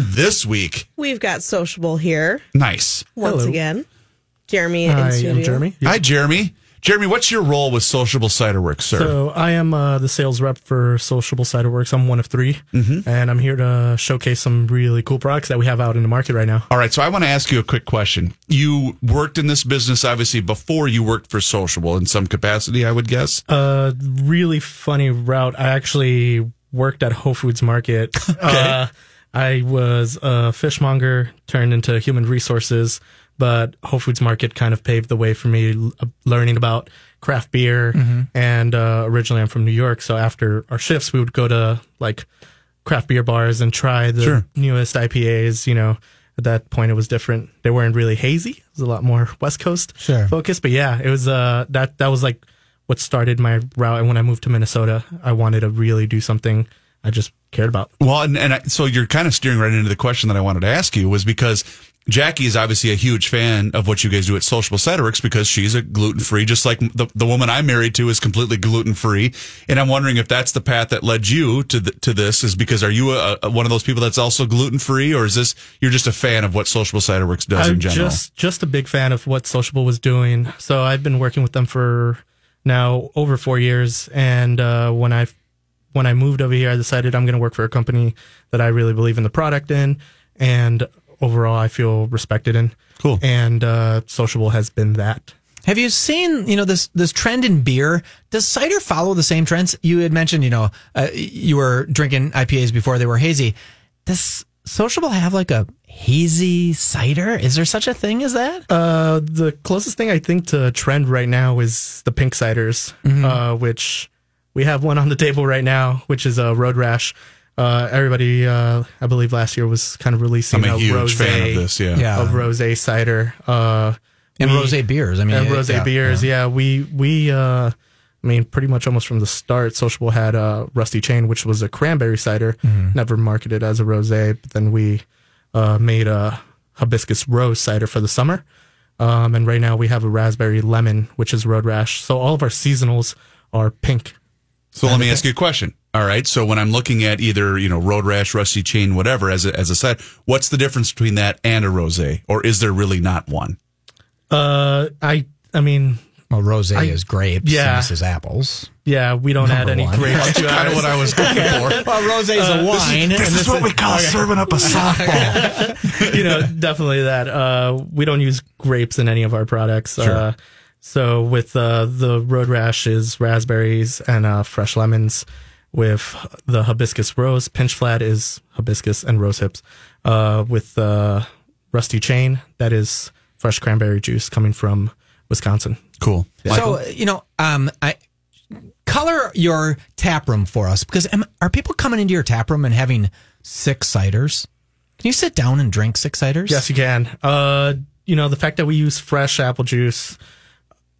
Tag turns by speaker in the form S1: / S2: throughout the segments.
S1: This week,
S2: We've got Sociable here
S1: nice.
S2: once
S3: Hello.
S2: again. Jeremy
S3: Hi,
S2: studio.
S3: I'm Jeremy.
S1: Hi, Jeremy. Jeremy, what's your role with Sociable Cider Werks, sir?
S3: So I am uh, the sales rep for Sociable Cider Werks. I'm one of 3
S1: Mm-hmm.
S3: and I'm here to showcase some really cool products that we have out in the market right now.
S1: All right, so I want to ask you a quick question. You worked in this business obviously before you worked for Sociable in some capacity, I would guess.
S3: A really funny route. I actually worked at Whole Foods Market. uh, I was a fishmonger turned into human resources, but Whole Foods Market kind of paved the way for me uh, learning about craft beer. And uh, originally, I'm from New York, so after our shifts, we would go to like craft beer bars and try the
S1: Sure.
S3: newest IPAs. You know, at that point, it was different. They weren't really hazy; it was a lot more West Coast
S4: Sure.
S3: focused. But yeah, it was uh that that was like what started my route. And when I moved to Minnesota, I wanted to really do something I just cared about.
S1: Well, and, and I, so you're kind of steering right into the question that I wanted to ask you was because Jackie is obviously a huge fan of what you guys do at Sociable Cider Werks because she's a gluten free, just like the, the woman I'm married to is completely gluten free. And I'm wondering if that's the path that led you to the, to this is because are you a, a, one of those people that's also gluten free or is this, you're just a fan of what Sociable Cider Werks does
S3: I'm
S1: in general?
S3: just just a big fan of what Sociable was doing. So I've been working with them for now over four years. And uh, when I when I moved over here, I decided I'm going to work for a company that I really believe in the product in, and overall I feel respected in.
S1: Cool.
S3: And uh, Sociable has been that.
S4: Have you seen, you know, this this trend in beer? Does cider follow the same trends? You had mentioned, you know, uh, you were drinking IPAs before they were hazy. Does Sociable have like a hazy cider? Is there such a thing as that?
S3: Uh, the closest thing I think to trend right now is the pink ciders, uh, which we have one on the table right now, which is a Road Rash. Uh, everybody, uh, I believe last year was kind of releasing
S1: I'm a huge
S3: rose
S1: fan of this. Yeah.
S4: Yeah.
S3: of rose cider. Uh,
S4: and
S3: we-
S4: rosé beers. I mean,
S3: and rose
S4: yeah,
S3: beers. Yeah. we we uh, I mean, pretty much almost from the start, Sociable had uh, Rusty Chain, which was a cranberry cider, never marketed as a rosé. But then we uh, made a hibiscus rose cider for the summer, um, and right now we have a raspberry lemon, which is Road Rash. So all of our seasonals are pink.
S1: So let me ask you a question. All right. So when I'm looking at either, you know, road rash, rusty chain, whatever, as a, as a side, what's the difference between that and a rosé? Or is there really not one?
S3: Uh, I I mean,
S4: Well, rosé
S3: I-
S4: is grapes.
S3: yeah.
S4: And this is apples.
S3: yeah, we don't add any
S4: one.
S3: grapes to
S1: Kind of what. I was looking for.
S4: Well, rosé is a wine.
S1: This is what we call serving up a softball.
S3: you know, definitely that. Uh, we don't use grapes in any of our products. Uh, so with uh, the Road Rash is raspberries and uh, fresh lemons. With the hibiscus rose, pinch flat is hibiscus and rose hips. Uh, with uh, rusty chain, that is fresh cranberry juice coming from Wisconsin.
S1: Cool.
S4: So you know, um, I color your tap room for us because am, are people coming into your tap room and having six ciders? Can you sit down and drink six ciders?
S3: Yes, you can. Uh, you know, the fact that we use fresh apple juice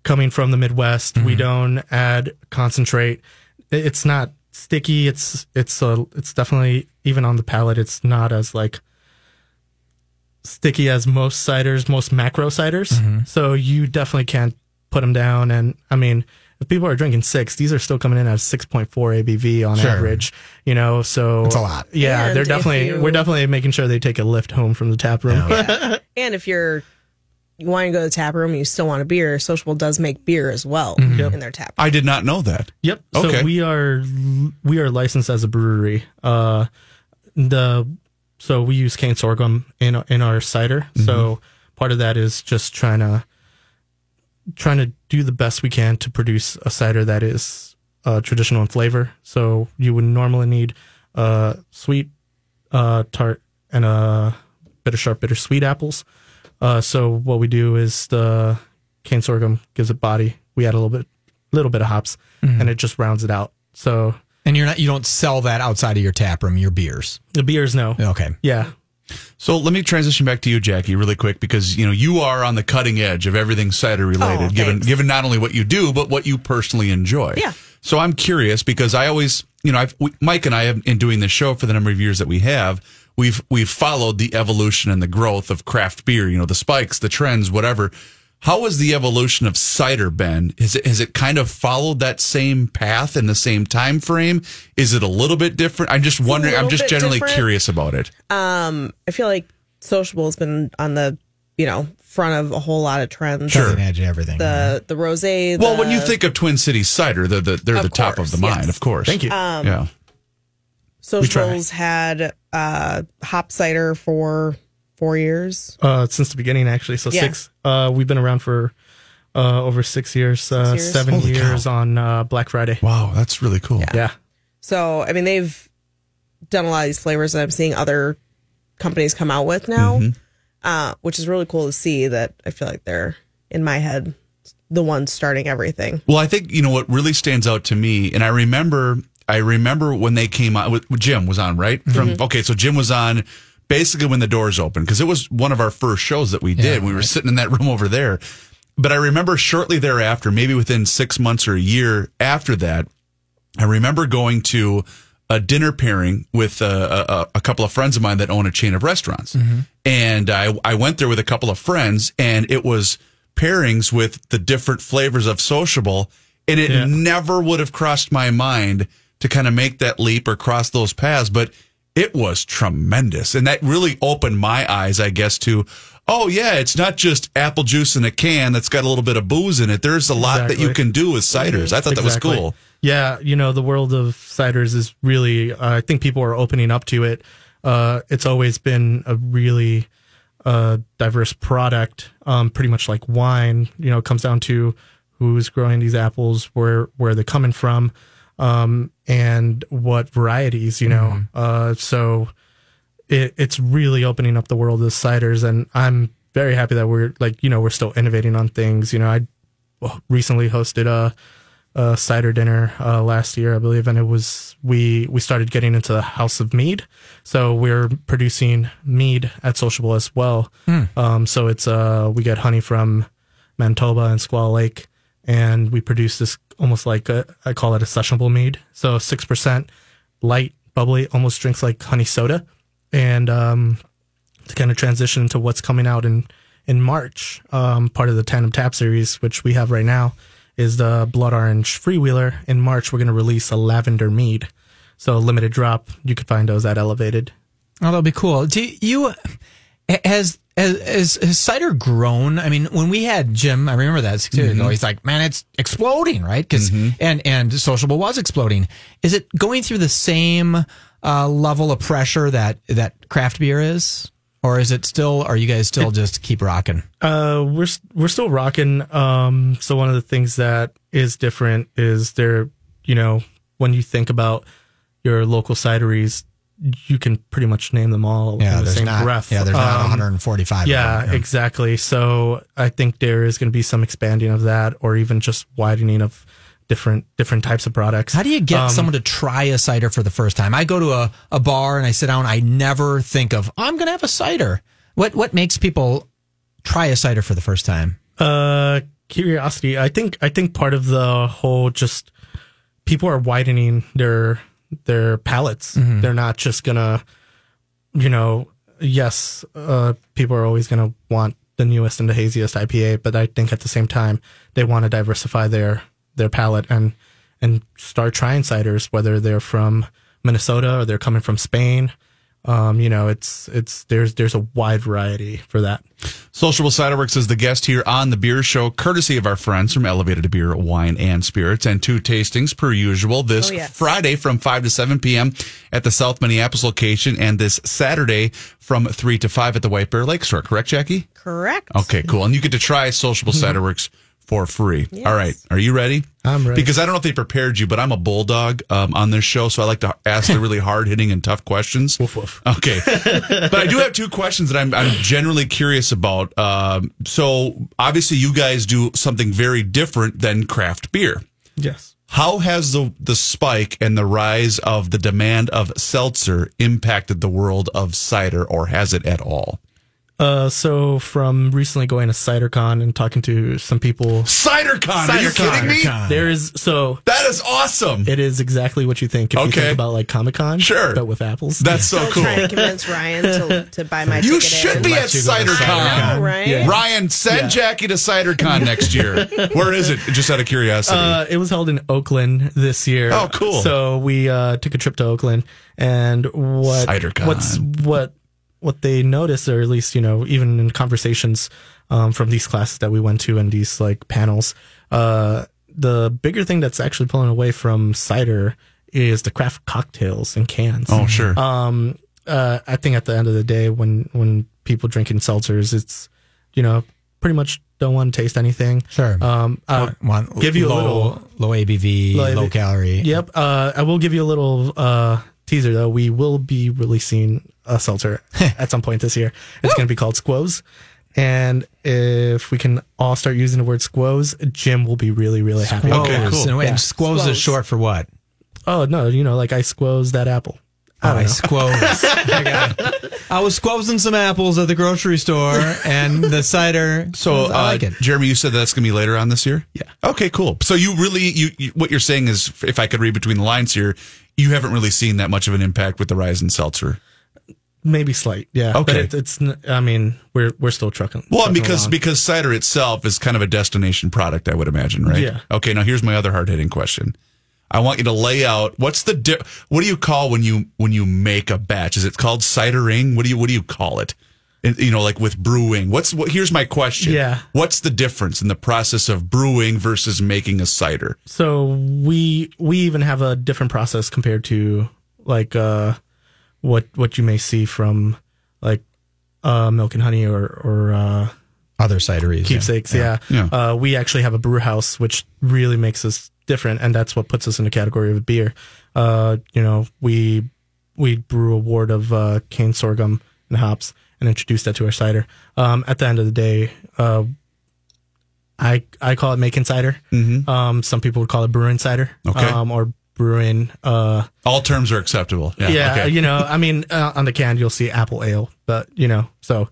S3: coming from the Midwest, we don't add concentrate. It's not sticky. It's it's uh, it's definitely even on the palate. It's not as like sticky as most ciders, most macro ciders. So you definitely can't put them down. And I mean, if people are drinking six, these are still coming in at six point four ABV on
S4: Sure.
S3: average. You know, so
S4: That's a lot.
S3: Yeah,
S2: And
S3: they're definitely
S2: you-
S3: we're definitely making sure they take a lift home from the tap room.
S2: And if you're you want to go to the tap room and you still want a beer, Sociable does make beer as well in their tap. Room.
S1: I did not know that.
S3: Yep.
S1: Okay.
S3: So we are we are licensed as a brewery. Uh, the so we use cane sorghum in in our cider. So part of that is just trying to trying to do the best we can to produce a cider that is uh, traditional in flavor. So you would normally need uh, sweet, uh, tart, and a bitter sharp, bittersweet apples. Uh, so what we do is the cane sorghum gives it body. We add a little bit, little bit of hops, and it just rounds it out. So
S4: And you're not you don't sell that outside of your tap room, your beers.
S3: the beers, no,
S4: Okay.
S3: yeah,
S1: So let me transition back to you, Jackie, really quick, because you know you are on the cutting edge of everything cider related,
S2: Oh,
S1: given given not only what you do but what you personally enjoy.
S2: Yeah.
S1: So I'm curious because I always, you know, I've, we, Mike and I have in doing this show for the number of years that we have, we've we've followed the evolution and the growth of craft beer. You know, the spikes, the trends, whatever. How has the evolution of cider been? Has it, has it kind of followed that same path in the same time frame? Is it a little bit different? I'm just wondering. I'm just generally
S2: different.
S1: curious about it.
S2: Um, I feel like sociable has been on the you know front of a whole lot of trends.
S4: Sure, edge everything.
S2: The the rosé.
S1: Well, when you think of Twin Cities cider, they're the, they're
S2: Of
S1: the top of the
S2: course,
S1: mind,
S2: yes.
S1: of course.
S3: Thank you.
S1: Um, yeah.
S2: Sociables had uh, hop cider for four years.
S3: uh, since the beginning, actually. So
S2: Yeah.
S3: six. Uh, we've been around for uh, over six years. Uh,
S2: years?
S3: Seven
S1: Holy cow.
S3: years on uh, Black Friday.
S1: Wow, that's really cool.
S3: Yeah.
S2: So I mean they've done a lot of these flavors that I'm seeing other companies come out with now,
S1: Mm-hmm.
S2: uh, which is really cool to see. That I feel like they're in my head the ones starting everything.
S1: Well, I think you know what really stands out to me, and I remember, I remember when they came on. With, Jim was on, right? From mm-hmm. okay, so Jim was on basically when the doors opened because it was one of our first shows that we did. we were sitting in that room over there, but I remember shortly thereafter, maybe within six months or a year after that, I remember going to a dinner pairing with a, a, a couple of friends of mine that own a chain of restaurants, mm-hmm. and I I went there with a couple of friends, and it was pairings with the different flavors of sociable, and it
S3: Yeah.
S1: never would have crossed my mind to kind of make that leap or cross those paths, but it was tremendous, and that really opened my eyes, I guess, to. Oh yeah, it's not just apple juice in a can that's got a little bit of booze in it. There's a lot that you can do with ciders. I thought that was cool.
S3: Yeah, you know, the world of ciders is really, uh, I think people are opening up to it. Uh, it's always been a really uh, diverse product, um, pretty much like wine. You know, it comes down to who's growing these apples, where where they're coming from, um, and what varieties. You know, uh, so it, it's really opening up the world of ciders, and I'm very happy that we're like, you know, we're still innovating on things. You know, I recently hosted a uh, cider dinner uh, last year, I believe, and it was we we started getting into the House of Mead, so we're producing mead at Sociable as well. Um, so it's uh we get honey from Manitoba and Squaw Lake, and we produce this almost like a, I call it a sessionable mead, so six percent light, bubbly, almost drinks like honey soda, and um, to kind of transition to what's coming out in in March, um, part of the Tandem Tap series, which we have right now, is the Blood Orange Freewheeler. In March, we're going to release a lavender mead, so a limited drop. You could find those at Elevated.
S4: Oh, that'll be cool. Do you has has, has cider grown? I mean, when we had Jim, I remember that 6 years ago. He's like, "Man, it's exploding, right?" Because and and sociable was exploding. Is it going through the same uh, level of pressure that that craft beer is, or is it still? Are you guys still just keep rocking?
S3: Uh, we're we're still rocking. Um, so one of the things that is different is there, you know, when you think about your local cideries, you can pretty much name them all
S4: Yeah,
S3: in the
S4: there's
S3: same
S4: not.
S3: breath.
S4: Yeah, there's not
S3: Um,
S4: 145. of
S3: Yeah, exactly. So I think there is going to be some expanding of that, or even just widening of different different types of products.
S4: How do you get
S3: Um,
S4: someone to try a cider for the first time? I go to a, a bar and I sit down. I never think of I'm going to have a cider. What what makes people try a cider for the first time?
S3: Uh, curiosity. I think I think part of the whole just people are widening their their palates. They're not just gonna, you know, yes, uh, people are always gonna want the newest and the haziest IPA, but I think at the same time they want to diversify their their palate and and start trying ciders, whether they're from Minnesota or they're coming from Spain. Um, you know, it's it's there's there's a wide variety for that.
S1: Sociable Cider Werks is the guest here on the beer show, courtesy of our friends from Elevated Beer, Wine, and Spirits, and two tastings per usual this
S2: Oh, yes.
S1: Friday from 5 to 7 p.m. at the South Minneapolis location, and this Saturday from 3 to 5 at the White Bear Lake Store. Correct, Jackie?
S2: Correct.
S1: Okay, cool. And you get to try Sociable Cider Werks for free. All right. Are you ready?
S3: I'm ready.
S1: Because I don't know if they prepared you, but I'm a bulldog um, on this show, so I like to ask the really hard hitting and tough questions.
S3: Woof, woof.
S1: Okay. but I do have two questions that I'm, I'm generally curious about. Um, so obviously, you guys do something very different than craft beer.
S3: Yes.
S1: How has the the spike and the rise of the demand of seltzer impacted the world of cider, or has it at all?
S3: Uh, so from recently going to CiderCon and talking to some people,
S1: CiderCon. Are you
S3: CiderCon.
S1: kidding me?
S4: CiderCon.
S3: there is so
S1: That is awesome.
S3: it is exactly what you think if you
S1: Okay.
S3: think about like Comic Con,
S1: Sure.
S3: but with apples.
S1: That's so cool.
S2: try and convince Ryan to, to buy my
S1: You
S2: ticket.
S1: should
S2: in.
S1: be at
S4: you go to
S1: CiderCon.
S2: I know, right?
S3: Yeah.
S1: Ryan, send
S3: Yeah.
S1: Jackie to CiderCon next year. Where is it? Just out of curiosity.
S3: Uh, it was held in Oakland this year.
S1: Oh, cool.
S3: So we uh, took a trip to Oakland, and what
S1: CiderCon.
S3: what's what what they noticed, or at least you know, even in conversations um, from these classes that we went to and these like panels, uh, the bigger thing that's actually pulling away from cider is the craft cocktails and cans.
S1: oh, sure.
S3: Um, uh, I think at the end of the day, when when people drinking seltzers, it's you know pretty much don't want to taste anything.
S4: Sure.
S3: Um, uh,
S4: Want
S3: give you a
S4: low,
S3: little-
S4: low ABV,
S3: Low
S4: low, calorie.
S3: Yep. Uh, I will give you a little uh, teaser though. We will be releasing a seltzer at some point this year. It's going to be called Squoze. And if we can all start using the word squoze, Jim will be really, really happy.
S4: Squoze.
S1: Okay, cool.
S4: And, wait,
S3: Yeah.
S4: and squoze is short for what?
S3: Oh no, you know, like I squoze that apple.
S4: Oh, I squoze. I. I was squozing some apples at the grocery store and the cider.
S1: So,
S4: I
S1: uh,
S4: like it.
S1: Jeremy, you said that's going to be later on this year.
S3: Yeah.
S1: Okay, cool. So you really, you, you what you're saying is, if I could read between the lines here, you haven't really seen that much of an impact with the rise in seltzer.
S3: Maybe slight, yeah. But
S1: Okay.
S3: it, it's. I mean, we're we're still trucking.
S1: Well,
S3: trucking
S1: because
S3: along.
S1: because cider itself is kind of a destination product, I would imagine, right?
S3: Yeah.
S1: Okay. Now here's my other hard hitting question. I want you to lay out what's the di- what do you call when you when you make a batch? Is it called cidering? What do you what do you call it? And, you know, like with brewing. What's what? Here's my question.
S3: Yeah.
S1: What's the difference in the process of brewing versus making a cider?
S3: So we we even have a different process compared to like uh what what you may see from like uh milk and honey or or uh
S4: Other cideries.
S3: keepsakes yeah,
S1: Yeah.
S3: Uh, we actually have a brew house which really makes us different and that's what puts us in the category of a beer uh you know we we brew a wort of uh cane sorghum and hops and introduce that to our cider um at the end of the day uh I I call it making cider. Mm-hmm. Um, some people would call it brewing cider.
S1: Okay.
S3: Um, or brewing. Uh,
S1: All terms are acceptable. Yeah.
S3: yeah.
S1: okay.
S3: You know, I mean, uh, on the can you'll see apple ale, but you know, so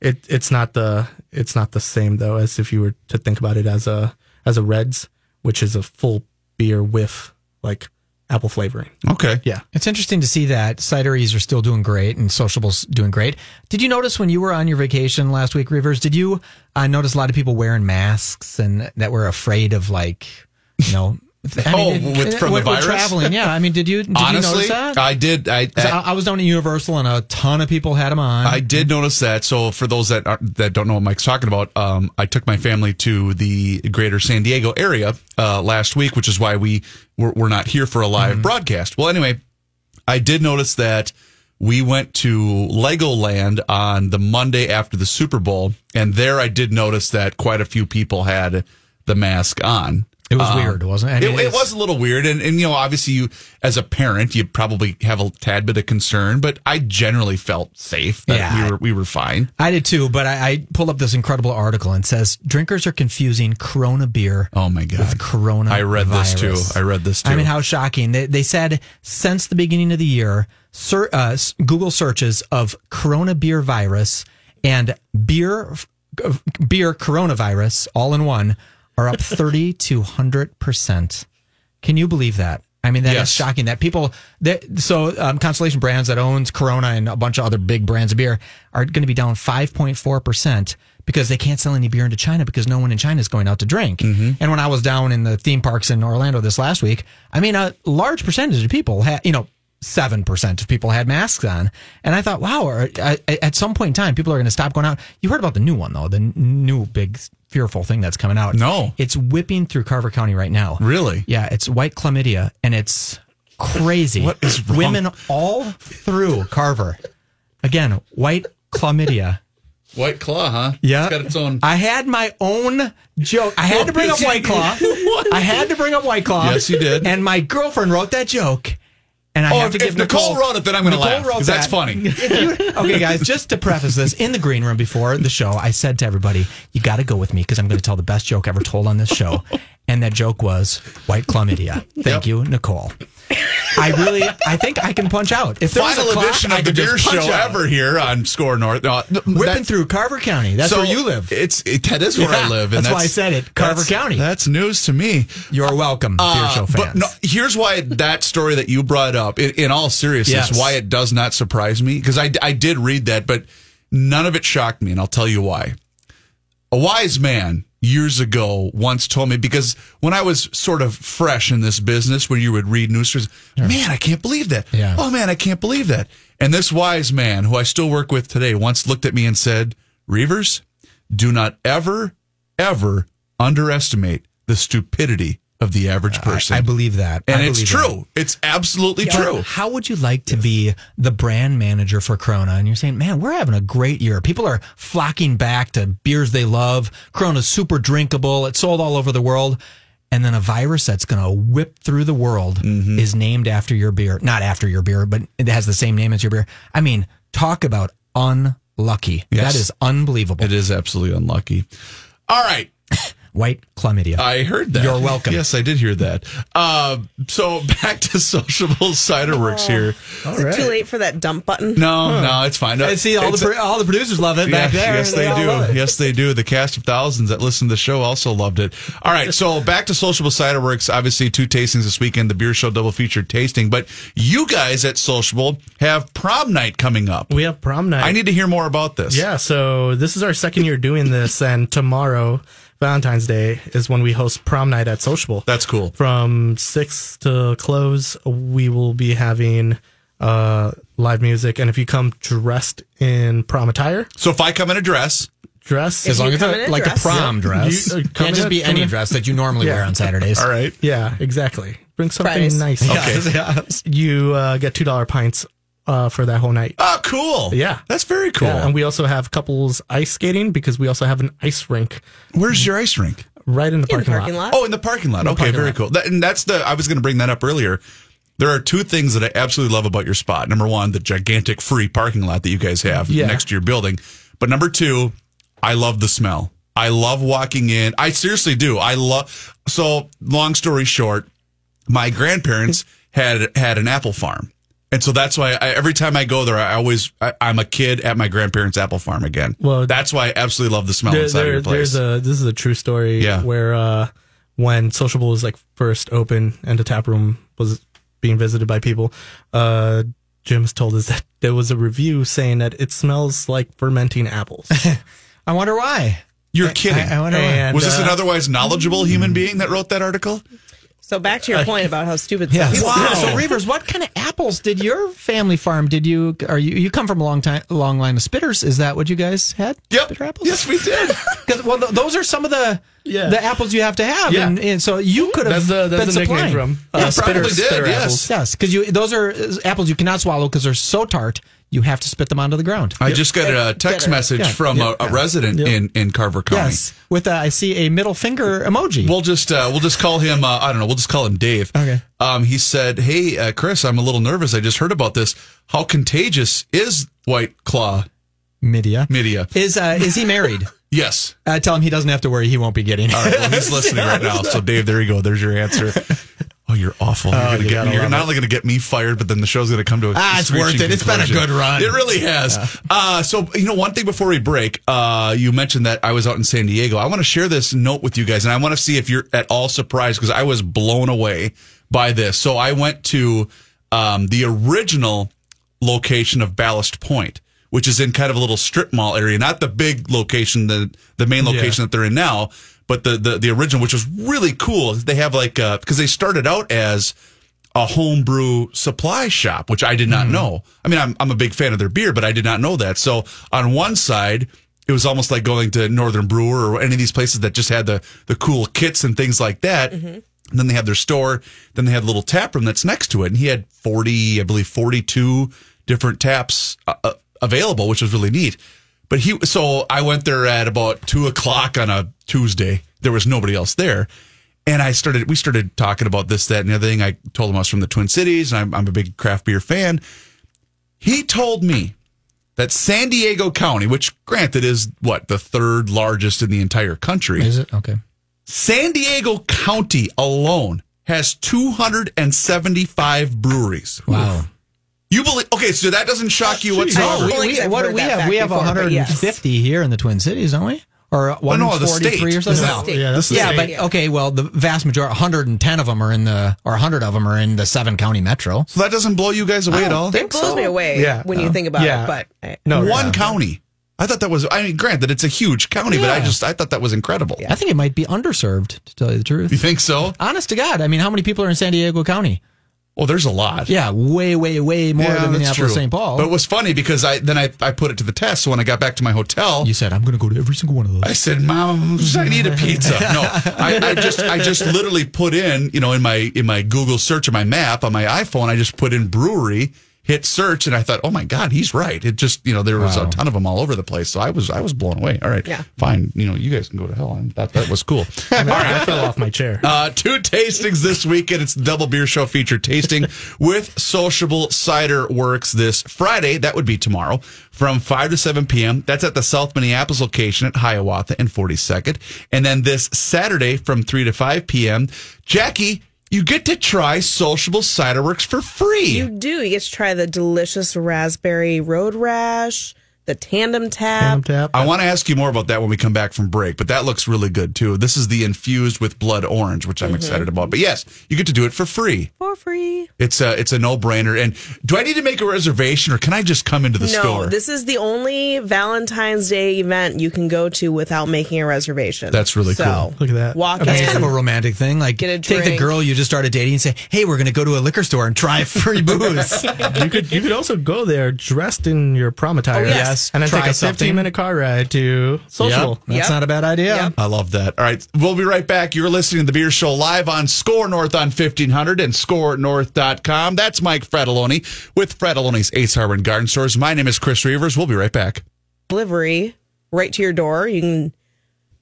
S3: it it's not the it's not the same though as if you were to think about it as a as a Redd's, which is a full beer with like apple flavoring.
S1: Okay.
S3: Yeah.
S4: It's interesting to see that cideries are still doing great and sociables doing great. Did you notice when you were on your vacation last week, Rivers? Did you uh, notice a lot of people wearing masks and that were afraid of like, you know, I
S1: Oh, with- from the virus?
S4: traveling? Yeah, I mean, did you did you
S1: Honestly,
S4: notice that?
S1: I did. I,
S4: I, I was down at Universal and a ton of people had them on.
S1: I did notice that. So for those that are, that don't know what Mike's talking about, um, I took my family to the greater San Diego area uh, last week, which is why we were, were not here for a live broadcast. Well, anyway, I did notice that we went to Legoland on the Monday after the Super Bowl, and there I did notice that quite a few people had the mask on.
S4: It was
S1: Um,
S4: weird, wasn't it? I mean,
S1: it, it was a little weird, and, and you know, obviously, you as a parent, you probably have a tad bit of concern, but I generally felt safe that
S4: Yeah.
S1: we were we were fine.
S4: I did too, but I, I pulled up this incredible article and says drinkers are confusing Corona beer
S1: Oh my god,
S4: with Corona.
S1: I read this too. I read this too.
S4: I mean, how shocking! They, they said since the beginning of the year, ser, uh, Google searches of Corona beer virus and beer beer coronavirus all in one are up thirty to hundred percent. Can you believe that? I mean, that is
S1: Yes.
S4: shocking. That people that so um, Constellation Brands that owns Corona and a bunch of other big brands of beer are going to be down five point four percent because they can't sell any beer into China because no one in China is going out to drink.
S1: Mm-hmm.
S4: And when I was down in the theme parks in Orlando this last week, I mean, a large percentage of people had, you know. Seven percent of people had masks on, and I thought, wow. Uh, at some point in time, people are going to stop going out. You heard about the new one though, the new big fearful thing that's coming out.
S1: No.
S4: it's whipping through Carver County right now.
S1: really?
S4: Yeah, it's white chlamydia, and it's crazy.
S1: What is wrong?
S4: Women all through Carver. Again, white chlamydia.
S1: White Claw, huh?
S4: Yeah,
S1: it's got its own.
S4: I had my own joke. I had to bring up White Claw. I had to bring up White Claw.
S1: Yes, you did.
S4: And my girlfriend wrote that joke. And I
S1: Oh,
S4: have
S1: if,
S4: to
S1: if
S4: give
S1: Nicole, wrote it, then I'm going to
S4: Nicole
S1: laugh
S4: wrote
S1: that's
S4: that.
S1: funny.
S4: You- okay, guys, just to preface this, in the green room before the show, I said to everybody, you got to go with me because I'm going to tell the best joke ever told on this show. And that joke was white chlamydia. Thank
S1: Yep.
S4: you, Nicole. I really, I think I can punch out. If there was a
S1: Final
S4: clock,
S1: edition of the beer show
S4: out.
S1: ever here on Score North. No,
S4: Whipping through Carver County. That's
S1: so
S4: where you live.
S1: It's it, that is where I live. and
S4: that's why I said it, Carver
S1: that's-
S4: County.
S1: That's news to me.
S4: You're welcome,
S1: Uh,
S4: show fans.
S1: But no, here's why that story that you brought up, in, in all seriousness,
S4: Yes.
S1: why it does not surprise me, because I, I did read that, but none of it shocked me, and I'll tell you why. A wise man years ago once told me, because when I was sort of fresh in this business, when you would read news stories, man, I can't believe that.
S4: Yeah.
S1: Oh, man, I can't believe that. And this wise man, who I still work with today, once looked at me and said, Reavers, do not ever, ever underestimate the stupidity of the average person.
S4: I, I believe that.
S1: And
S4: I
S1: it's
S4: believe that.
S1: true. It's absolutely
S4: But
S1: true.
S4: How would you like to be the brand manager for Corona? And you're saying, man, we're having a great year. People are flocking back to beers they love. Corona's super drinkable. It's sold all over the world. And then a virus that's going to whip through the world
S1: Mm-hmm.
S4: is named after your beer. Not after your beer, but it has the same name as your beer. I mean, talk about unlucky.
S1: Yes.
S4: That is unbelievable.
S1: It is absolutely unlucky. All right.
S4: White chlamydia.
S1: I heard that.
S4: You're welcome.
S1: Yes, I did hear that. Uh, so back to Sociable Cider Werks here.
S2: Is it too late for that dump button?
S1: No, no, it's fine.
S4: I see all the
S1: a-
S4: all the producers love it back
S1: Yes,
S4: there.
S1: Yes, they,
S4: all
S1: do. Yes, they do. The cast of thousands that listen to the show also loved it. All right, so back to Sociable Cider Werks. Obviously, two tastings this weekend, the beer show double featured tasting. But you guys at Sociable have prom night coming up.
S3: We have prom night.
S1: I need to hear more about this.
S3: Yeah, so this is our second year doing this, and tomorrow, Valentine's Day, is when we host prom night at Sociable.
S1: That's cool.
S3: From six to close, we will be having uh, live music, and if you come dressed in prom attire,
S1: So if I come in a dress,
S3: dress
S4: As long as
S2: come
S4: it's
S2: in a
S4: the prom
S3: Yeah.
S4: dress.
S3: You, uh,
S4: Can't just be
S3: come
S4: any
S3: in-
S4: dress that you normally
S3: Yeah.
S4: wear on Saturdays.
S1: all right.
S3: Yeah, exactly. Bring something
S2: Fridays.
S3: nice.
S1: Okay.
S4: Yes.
S3: You uh, get two dollar pints uh, for that whole night.
S1: Oh, cool.
S3: Yeah.
S1: That's very cool.
S3: Yeah, and we also have couples ice skating because we also have an ice rink
S1: Where's your ice rink?
S3: right in the
S2: In
S3: parking,
S2: the parking lot.
S1: Oh, in the parking lot. okay,
S3: parking
S1: very
S3: lot.
S1: cool. That, and that's the. I was going to bring that up earlier. There are two things that I absolutely love about your spot. Number one, the gigantic free parking lot that you guys have
S3: Yeah.
S1: next to your building. But number two, I love the smell. I love walking in. I seriously do. I love. So, long story short, my grandparents had had an apple farm. And so that's why I, every time I go there, I always I, I'm a kid at my grandparents' apple farm again.
S3: Well,
S1: that's why I absolutely love the smell
S3: There-
S1: inside
S3: there-
S1: of your place.
S3: There's a this is a true story.
S1: Yeah.
S3: Where uh, when Sociable was like first open and the tap room was being visited by people, uh, Jim's told us that there was a review saying that it smells like fermenting apples.
S4: I wonder why.
S1: You're kidding.
S4: I, I wonder why.
S3: And,
S1: Was this
S3: uh,
S1: an otherwise knowledgeable human being that wrote that article?
S2: So back to your point about how stupid
S4: Yeah.
S2: some
S4: Wow.
S2: are.
S4: So Reavers, what kind of apples did your family farm? Did you are you you come from a long time long line of spitters? Is that what you guys had? Yep. Spitter apples?
S1: Yes, we did.
S4: 'Cause, well, th- those are some of the
S3: Yeah.
S4: the apples you have to have,
S3: Yeah.
S4: and, and so you could have
S3: that's the that's
S4: been
S3: the nickname
S4: supplying.
S3: from uh,
S1: Yeah,
S3: spitter,
S1: probably did,
S3: spitter
S1: yes.
S3: apples.
S4: Yes, because you those are uh, apples you cannot swallow because they're so tart. You have to spit them onto the ground.
S1: I just got a text
S2: Bitter.
S1: message
S4: Yeah.
S1: from
S4: Yeah.
S1: a, a resident in, in Carver County.
S4: Yes, with uh, I see a middle finger emoji.
S1: We'll just uh, we'll just call him. Uh, I don't know. We'll just call him Dave.
S4: Okay.
S1: Um, he said, "Hey, uh, Chris, I'm a little nervous. I just heard about this. How contagious is White Claw
S4: Media
S1: media?
S4: is uh, is he married?
S1: Yes.
S4: uh, tell him he doesn't have to worry. He won't be getting.
S1: All right. Well, he's listening right now. So, Dave, there you go. There's your answer. Oh, you're awful. You're, gonna
S3: you
S1: get you're not only going to get me fired, but then the show's going to come to a
S4: Ah, it's worth it. It's been a good run.
S1: It really has. Uh, so, you know, one thing before we break, uh, you mentioned that I was out in San Diego. I want to share this note with you guys, and I want to see if you're at all surprised because I was blown away by this. So, I went to um, the original location of Ballast Point, which is in kind of a little strip mall area, not the big location, the the main location that they're in now, but the the, the original, which was really cool. They have like because they started out as a homebrew supply shop, which I did not know. I mean, I'm I'm a big fan of their beer, but I did not know that. So on one side. It was almost like going to Northern Brewer or any of these places that just had the, the cool kits and things like that. And then they have their store. Then they have a little tap room that's next to it. And he had 40, I believe 42 different taps uh, uh, available, which was really neat. But he, so I went there at about two o'clock on a Tuesday. There was nobody else there. And I started, we started talking about this, that, and the other thing. I told him I was from the Twin Cities and I'm, I'm a big craft beer fan. He told me that San Diego County, which granted is what, the third largest in the entire country,
S4: Is it okay?
S1: San Diego County alone has 275 breweries.
S4: Wow.
S1: You believe? Okay, so that doesn't shock you
S4: No,
S1: whatsoever.
S2: Oh, well,
S4: we,
S2: like I've
S4: what do we have? We have
S2: before, but
S4: 150 here in the Twin Cities, don't we? Or
S1: Oh, no, the
S4: 143
S1: state.
S4: or something?
S2: state.
S3: Yeah,
S4: Yeah,
S3: state.
S4: but okay, well, the vast majority, 110 of them are in the, or 100 of them are in the seven county metro.
S1: So that doesn't blow you guys away at oh, all?
S2: It blows me away
S3: Yeah.
S2: when you think about
S3: Yeah.
S2: it, but I,
S3: no,
S1: One
S3: yeah.
S1: county. I thought that was. I mean, granted, it's a huge county, but I just I thought that was incredible.
S4: I think it might be underserved, to tell you the truth.
S1: You think so?
S4: Honest to God, I mean, how many people are in San Diego County?
S1: Well, there's a lot.
S4: Yeah, way, way, way more than Minneapolis, St. Paul.
S1: But it was funny because I then I, I put it to the test. So when I got back to my hotel,
S4: you said I'm going to go to every single one of those.
S1: I said, "Mom, I need a pizza." No, I, I just I just literally put in you know in my in my Google search or my map on my iPhone, I just put in brewery, hit search, and I thought, "Oh my God, he's right." It just you know there was a ton of them all over the place, so I was I was blown away. All right,
S2: Yeah.
S1: fine. You know, you guys can go to hell. I thought that was cool.
S3: I, mean, I fell off my chair.
S1: Uh, two tastings this weekend. It's the Double Beer Show feature tasting with Sociable Cider Werks this Friday. That would be tomorrow from 5 to 7 p.m. That's at the South Minneapolis location at Hiawatha and 42nd. And then this Saturday from 3 to 5 p.m. Jackie, you get to try Sociable Cider Werks for free.
S2: you do. You get to try the delicious raspberry road rash, the tandem tap.
S3: Tandem tap.
S1: I want to ask you more about that when we come back from break, but that looks really good too. This is the infused with blood orange, which I'm mm-hmm. excited about. But yes, you get to do it for free.
S2: for free.
S1: It's a it's a no brainer. And do I need to make a reservation or can I just come into the
S2: no,
S1: store?
S2: this is the only Valentine's Day event you can go to without making a reservation.
S1: That's really
S2: so,
S1: cool.
S3: Look at that.
S2: Walk
S3: That's
S2: in.
S4: It's kind of a romantic thing. Like,
S2: Get a
S4: take the girl you just started dating and say, "Hey, we're going to go to a liquor store and try free booze."
S3: you could you could also go there dressed in your prom attire.
S2: Oh, yes.
S3: And then
S4: Try
S3: take a
S4: something.
S3: 15 minute car ride to social.
S4: Yep, that's
S2: Yep.
S4: not a bad idea.
S2: Yep.
S1: I love that. All right. We'll be right back. You're listening to the Beer Show live on Score North on 1500 and scorenorth.com. That's Mike Fratallone with Fratallone's Ace Hardware and Garden Stores. My name is Chris Reavers. We'll be right back.
S2: delivery right to your door. You can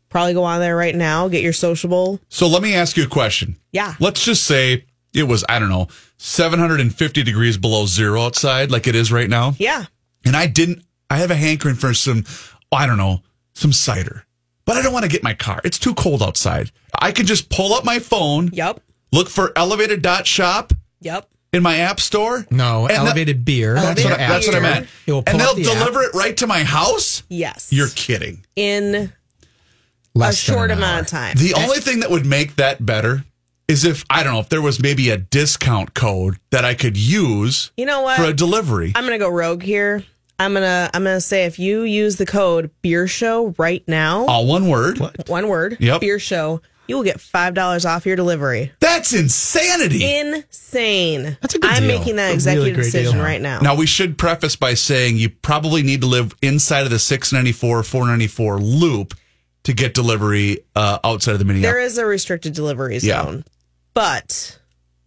S2: probably go on there right now, get your sociable.
S1: So let me ask you a question.
S2: Yeah.
S1: Let's just say it was, I don't know, 750 degrees below zero outside, like it is right now.
S2: Yeah.
S1: and I didn't. I have a hankering for some, I don't know, some cider, but I don't want to get my car. It's too cold outside. I can just pull up my phone,
S2: Yep.
S1: look for elevated dot shop
S2: Yep.
S1: in my app store.
S4: No,
S1: And the-
S4: elevated beer.
S1: That's,
S2: Elevated
S1: what, I, that's what I meant.
S4: It will pull
S1: and they'll
S4: up the app.
S1: deliver it right to my house.
S2: Yes.
S1: You're kidding.
S2: in a
S4: Less than
S2: short amount
S4: hour.
S2: of time.
S1: The only thing that would make that better is if I don't know if there was maybe a discount code that I could use
S2: you know what?
S1: for a delivery.
S2: I'm gonna go rogue here. I'm gonna I'm gonna say if you use the code Beer Show right now,
S1: All one word.
S2: one word,
S1: Yep.
S2: Beer Show, you will get five dollars off your delivery.
S1: That's insanity.
S2: Insane.
S4: That's a good
S2: I'm
S4: deal.
S2: making that
S3: A
S2: executive
S3: really
S2: decision
S3: deal.
S2: right now.
S1: Now we should preface by saying you probably need to live inside of the 694 494 loop to get delivery uh, outside of the
S2: there
S1: Minneapolis.
S2: is a restricted delivery
S1: Yeah.
S2: zone, but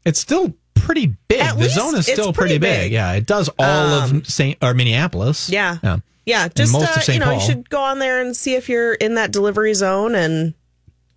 S4: It's still pretty big.
S2: At
S4: the
S2: least
S4: zone is still pretty,
S2: pretty
S4: big.
S2: big.
S4: Yeah, it does all of Saint or Minneapolis.
S2: yeah,
S4: Yeah.
S2: yeah. Just
S4: most
S2: uh,
S4: of St.
S2: you know,
S4: Paul.
S2: you should go on there and see if you're in that delivery zone and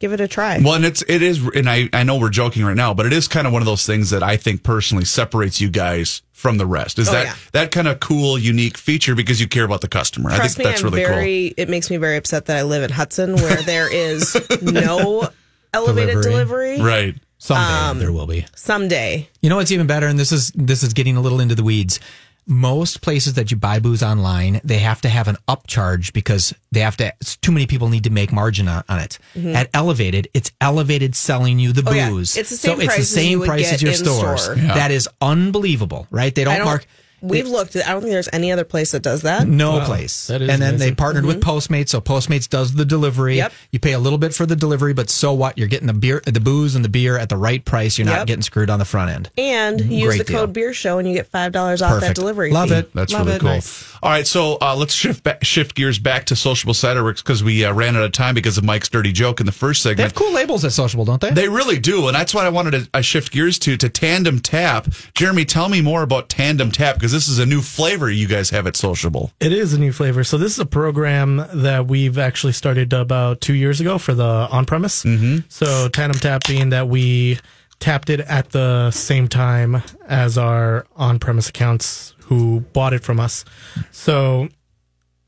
S2: give it a try.
S1: well, and it's it is, and I I know we're joking right now, but it is kind of one of those things that I think personally separates you guys from the rest. Is
S2: Oh,
S1: that
S2: yeah.
S1: that kind of cool, unique feature because you care about the customer? I think
S2: me,
S1: that's
S2: I'm
S1: really
S2: very. It makes me very upset that I live in Hudson, where there is no elevated
S4: Delivery.
S2: delivery.
S1: Right.
S4: Someday there will be.
S2: Someday,
S4: You know what's even better, and this is this is getting a little into the weeds. Most places that you buy booze online, they have to have an upcharge because they have to. Too many people need to make margin on, on it. At Elevated, it's Elevated selling you the
S2: Mm-hmm. Oh, yeah.
S4: booze.
S2: It's the same
S4: so it's
S2: price
S4: the
S2: as
S4: same
S2: you
S4: price as your stores.
S2: store.
S1: Yeah.
S4: That is unbelievable, right? They don't,
S2: don't.
S4: mark.
S2: We've looked. I don't think there's any other place that does that.
S4: No
S3: Wow,
S4: place.
S3: that is
S4: and then they
S3: amazing.
S4: partnered with Postmates, so Postmates does the delivery.
S2: Yep.
S4: You pay a little bit for the delivery, but so what? You're getting the beer, the booze, and the beer at the right price. You're not getting screwed on the front end.
S2: And you use
S4: Great
S2: the
S4: deal.
S2: code Beer Show, and you get five dollars off that delivery.
S4: Love
S2: fee.
S4: it.
S1: That's
S4: Love
S1: really
S4: it.
S1: cool.
S4: Nice.
S1: All right, so uh, let's shift back, shift gears back to Sociable Cider Werks because we uh, ran out of time because of Mike's dirty joke in the first segment.
S4: They have cool labels at Sociable, don't they?
S1: They really do, and that's what I wanted to uh, shift gears to to Tandem Tap. Jeremy, tell me more about Tandem Tap because this is a new flavor you guys have at Sociable.
S3: It is a new flavor. So this is a program that we've actually started about two years ago for the on-premise. Mm-hmm. So Tandem Tap being that we tapped it at the same time as our on-premise accounts who bought it from us. So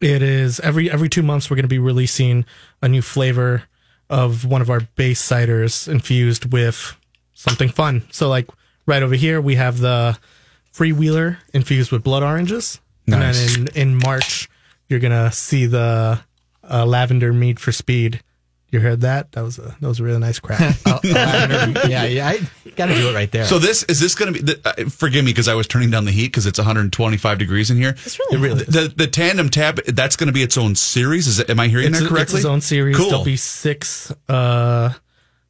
S3: it is every every two months we're going to be releasing a new flavor of one of our base ciders infused with something fun. So like right over here we have the freewheeler infused with blood oranges,
S1: Nice.
S3: and then in in March you're gonna see the uh, lavender mead for speed. You heard that? That was a that was a really nice crack.
S4: Oh, lavender. yeah, yeah. I got to do it right there.
S1: So this is this going to be? The, uh, forgive me because I was turning down the heat because it's 125 degrees in here.
S2: It's really hot.
S1: the the tandem tap. That's going to be its own series. Is it? Am I hearing
S3: it's,
S1: that
S3: a-
S1: correctly?
S3: it's its own series.
S1: Cool.
S3: There'll be six uh,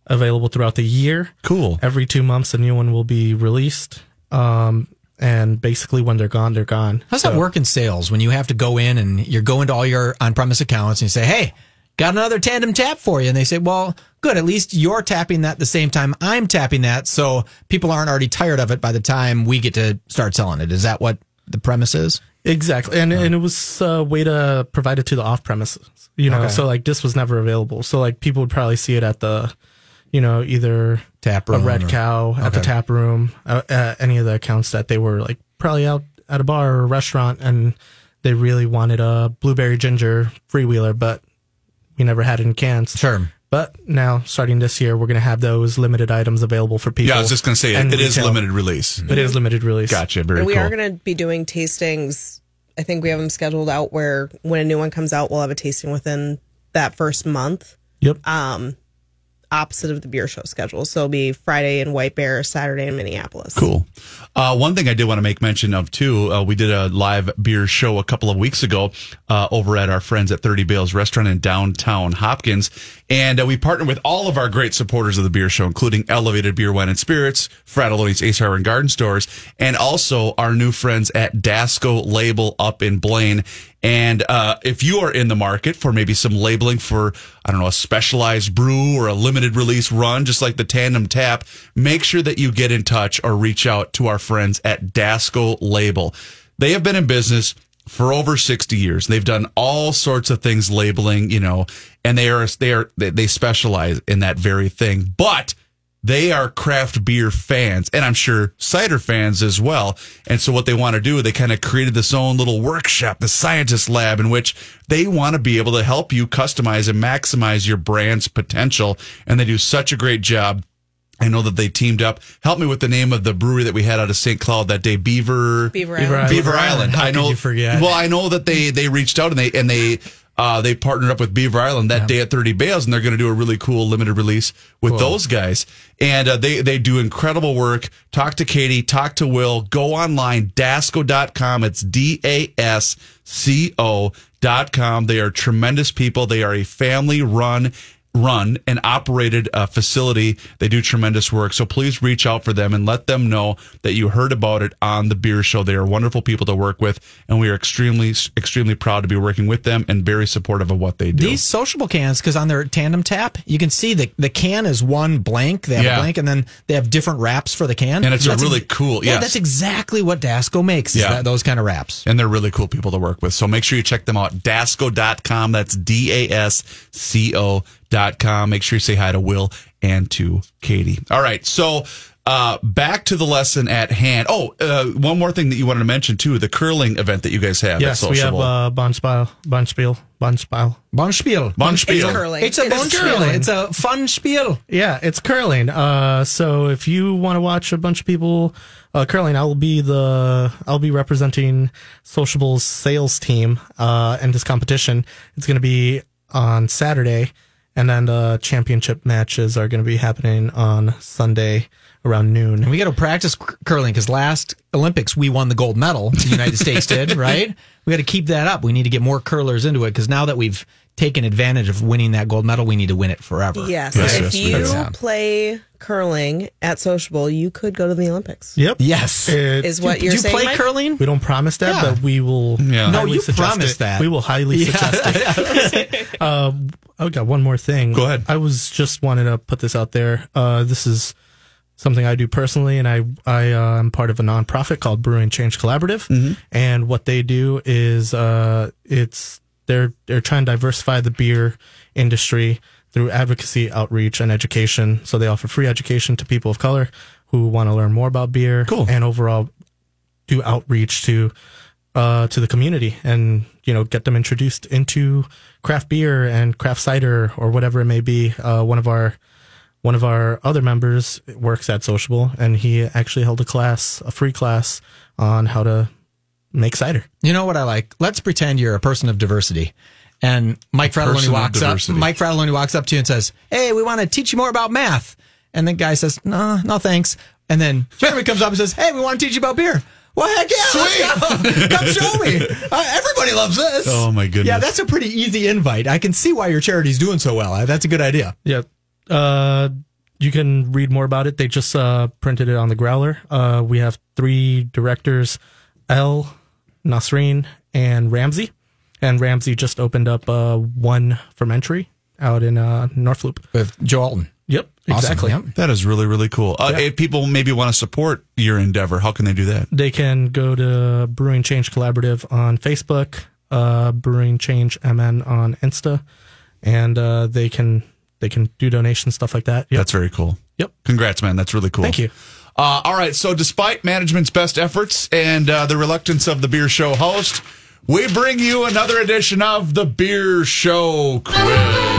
S3: available throughout the year.
S1: Cool.
S3: Every two months, a new one will be released. Um, and basically, when they're gone, they're gone.
S4: How's
S3: So-
S4: that work in sales when you have to go in and you're going to all your on premise accounts and you say, hey, got another tandem tap for you? And they say, well, good. At least you're tapping that the same time I'm tapping that. So people aren't already tired of it by the time we get to start selling it. Is that what the premise is?
S3: Exactly, and oh. and it was a way to provide it to the off premises. You know,
S4: Okay.
S3: so like this was never available. So like people would probably see it at the, you know, either
S4: Tap
S3: a red
S4: or-
S3: cow at the tap room, uh, uh, any of the accounts that they were like probably out at a bar or a restaurant, and they really wanted a blueberry ginger freewheeler, but we never had it in cans.
S4: Sure.
S3: But now, starting this year, we're going to have those limited items available for people.
S1: yeah, I was just going to say it, it is limited release.
S3: It is limited release.
S1: Gotcha. Very
S2: And we
S1: cool.
S2: are going to be doing tastings. I think we have them scheduled out where when a new one comes out, we'll have a tasting within that first month,
S3: Yep.
S2: Opposite of the beer show schedule. So it'll be Friday in White Bear, Saturday in Minneapolis.
S1: Cool. Uh, one thing I did want to make mention of too, uh, we did a live beer show a couple of weeks ago uh, over at our friends at 30 Bales Restaurant in downtown Hopkins. And uh, we partnered with all of our great supporters of the beer show, including Elevated Beer, Wine, and Spirits, Fratallone's Ace Hardware and Garden Stores, and also our new friends at Dasco Label up in Blaine. And uh, if you are in the market for maybe some labeling for, I don't know, a specialized brew or a limited release run, just like the Tandem Tap, make sure that you get in touch or reach out to our friends at Dasco Label. They have been in business for over 60 years. They've done all sorts of things labeling, you know, and they are, they are, they, specialize in that very thing. But they are craft beer fans and I'm sure cider fans as well. And so what they want to do, they kind of created this own little workshop, the scientist lab in which they want to be able to help you customize and maximize your brand's potential. And they do such a great job. I know that they teamed up. Help me with the name of the brewery that we had out of St. Cloud that day. Beaver.
S2: Beaver
S3: Beaver
S2: Island.
S1: Beaver Island.
S4: How
S1: I
S4: could
S1: know.
S4: you forget?
S1: Well, I know that they they reached out and they and they uh, they partnered up with Beaver Island that day at 30 Bales, and they're going to do a really cool limited release with those guys. And uh, they they do incredible work. Talk to Katie. Talk to Will. Go online. Dasco.com. It's D A S C O dot com. They are tremendous people. They are a family run run and operated a facility. They do tremendous work. So please reach out for them and let them know that you heard about it on the beer show. They are wonderful people to work with, and we are extremely, extremely proud to be working with them and very supportive of what they do.
S4: These sociable cans, because on their tandem tap, you can see the the can is one blank. They have
S1: Yeah.
S4: a blank, and then they have different wraps for the can.
S1: And it's
S4: That's
S1: really cool-
S4: Yeah, that's exactly what Dasco makes.
S1: Yeah.
S4: that- those kind of wraps.
S1: and they're really cool people to work with. So make sure you check them out. Dasco.com. That's D A S C O com. Make sure you say hi to Will and to Katie. All right. So, uh, back to the lesson at hand. Oh, uh, one more thing that you wanted to mention too, the curling event that you guys have
S3: Yes,
S1: at
S3: we have
S1: Sociable.
S3: uh, Bonspiel, Bonspiel, Bonspiel.
S4: Bonspiel.
S1: Bonspiel.
S2: It's curling.
S4: It's a
S2: It is
S4: bonspiel.
S2: curling.
S4: It's a fun spiel.
S3: Yeah, it's curling. Uh, so if you want to watch a bunch of people uh, curling, I'll be the I'll be representing Sociable's sales team uh, in this competition. It's going to be on Saturday, and then the championship matches are going to be happening on Sunday around noon.
S4: And we got to practice curling because last Olympics we won the gold medal. The United States did, right? We got to keep that up. We need to get more curlers into it because now that we've taken advantage of winning that gold medal, we need to win it forever.
S2: Yes.
S1: Yes,
S2: if
S1: yes,
S2: you play curling at Sociable, you could go to the Olympics.
S3: Yep.
S4: Yes.
S3: It-
S2: Is what you're
S4: Do you
S2: saying?
S4: play
S2: Mike?
S4: curling?
S3: we don't promise that,
S4: Yeah.
S3: but we will.
S1: Yeah. No,
S3: highly
S4: you
S3: suggest
S4: promised
S3: it.
S4: that.
S3: We will highly suggest it. uh, I got one more thing.
S1: Go ahead.
S3: I was just wanted to put this out there. Uh, this is something I do personally, and I I uh, am part of a nonprofit called Brewing Change Collaborative.
S1: Mm-hmm.
S3: And what they do is uh, it's they're they're trying to diversify the beer industry through advocacy, outreach, and education. So they offer free education to people of color who want to learn more about beer.
S1: Cool.
S3: And overall, do outreach to uh, to the community and you know get them introduced into craft beer and craft cider or whatever it may be. Uh, one of our one of our other members works at Sociable, and he actually held a class, a free class on how to make cider.
S4: You know what I like? Let's pretend you're a person of diversity. And Mike
S1: Fratallone
S4: walks up. Mike Fratallone walks up to you and says, "Hey, we want to teach you more about math." And the guy says, "No, no, thanks." And then Jeremy comes up and says, "Hey, we want to teach you about beer." Well, heck yeah, let's go. Come show me. Uh, everybody loves this.
S1: Oh, my goodness.
S4: Yeah, that's a pretty easy invite. I can see why your charity's doing so well. Uh, That's a good idea.
S3: Yeah. Uh, you can read more about it. They just uh, printed it on the growler. Uh, we have three directors, L, Nasreen, and Ramsey. And Ramsey just opened up uh, one fermentary out in uh, Northloop.
S4: With Joe Alton.
S3: Yep,
S4: Awesome.
S3: exactly.
S4: Yep.
S1: That is really, really cool. Uh, If people maybe want to support your endeavor, how can they do that?
S3: They can go to Brewing Change Collaborative on Facebook, uh, Brewing Change MN on Insta, and uh, they can they can do donations stuff like that. Yep.
S1: That's very cool.
S3: Yep.
S1: Congrats, man. That's really cool.
S3: Thank you.
S1: Uh, all right. So, despite management's best efforts and uh, the reluctance of the beer show host, we bring you another edition of the Beer Show Quiz.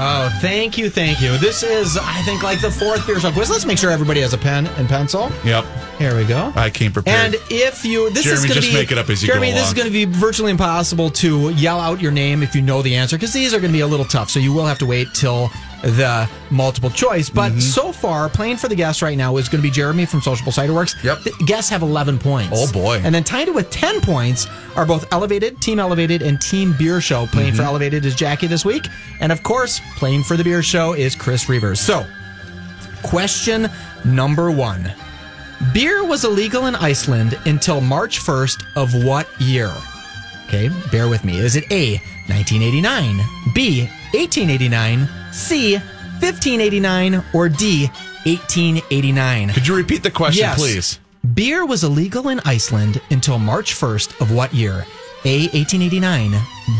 S4: Oh, thank you, thank you. This is, I think, like the fourth beer show quiz. Let's make sure everybody has a pen and pencil.
S1: Yep.
S4: Here we go.
S1: I came prepared.
S4: And if you, this
S1: Jeremy,
S4: is going to
S1: just
S4: be,
S1: make it up as you
S4: Jeremy,
S1: go
S4: this is going to be virtually impossible to yell out your name if you know the answer because these are going to be a little tough. So you will have to wait till the multiple choice. But
S1: Mm-hmm.
S4: so far, playing for the guests right now is going to be Jeremy from Sociable Cider Werks.
S1: Yep.
S4: The guests have 11 points.
S1: Oh, boy.
S4: And then tied with 10 points are both Elevated, Team Elevated, and Team Beer Show. Playing
S1: Mm-hmm.
S4: for Elevated is Jackie this week. And of course, playing for the Beer Show is Chris Reavers. So, question number one. Beer was illegal in Iceland until March 1st of what year? Okay, bear with me. Is it A, 1989, B, 1889, C, 1589, or D, 1889?
S1: Could you repeat the question,
S4: Yes.
S1: please?
S4: Beer was illegal in Iceland until March 1st of what year? A, 1889,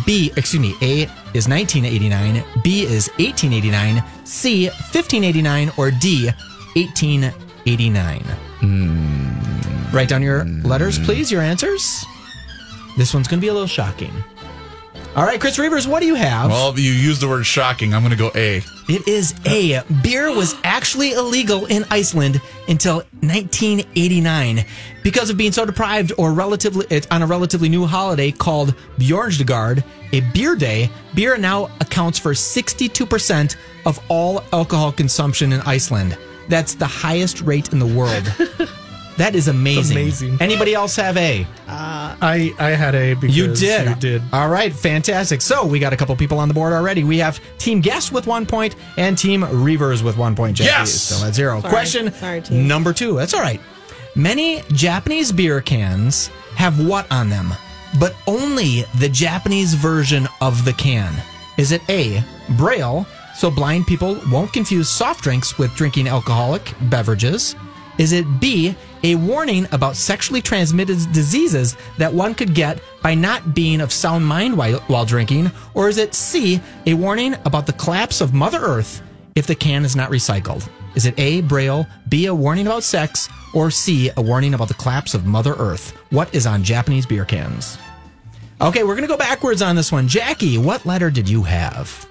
S4: B, excuse me, A is 1989, B is 1889, C, 1589, or D, 1889? Hmm. Write down your letters, please, your answers. This one's going to be a little shocking. All right, Chris Reavers, what do you have?
S1: Well, you used the word shocking. I'm going to go A.
S4: It is A. Beer was actually illegal in Iceland until 1989 because of being so deprived or relatively eh, on a relatively new holiday called Bjornsdagard, a beer day. Beer now accounts for 62% of all alcohol consumption in Iceland. That's the highest rate in the world. that is amazing.
S3: amazing.
S4: Anybody else have A?
S3: Uh, I I had a because
S4: You did.
S3: You did.
S4: All right, fantastic. So we got a couple people on the board already. We have Team Guest with one point and Team Reavers with one point. Jackie
S1: Yes!
S4: is still at zero.
S2: Sorry.
S4: Question
S2: Sorry,
S4: number two. That's all right. Many Japanese beer cans have what on them, but only the Japanese version of the can. Is it A, Braille, so blind people won't confuse soft drinks with drinking alcoholic beverages? Is it B, a warning about sexually transmitted diseases that one could get by not being of sound mind while, while drinking? Or is it C, a warning about the collapse of Mother Earth if the can is not recycled? Is it A, Braille, B, a warning about sex, or C, a warning about the collapse of Mother Earth? What is on Japanese beer cans? Okay, we're going to go backwards on this one. Jackie, what letter did you have?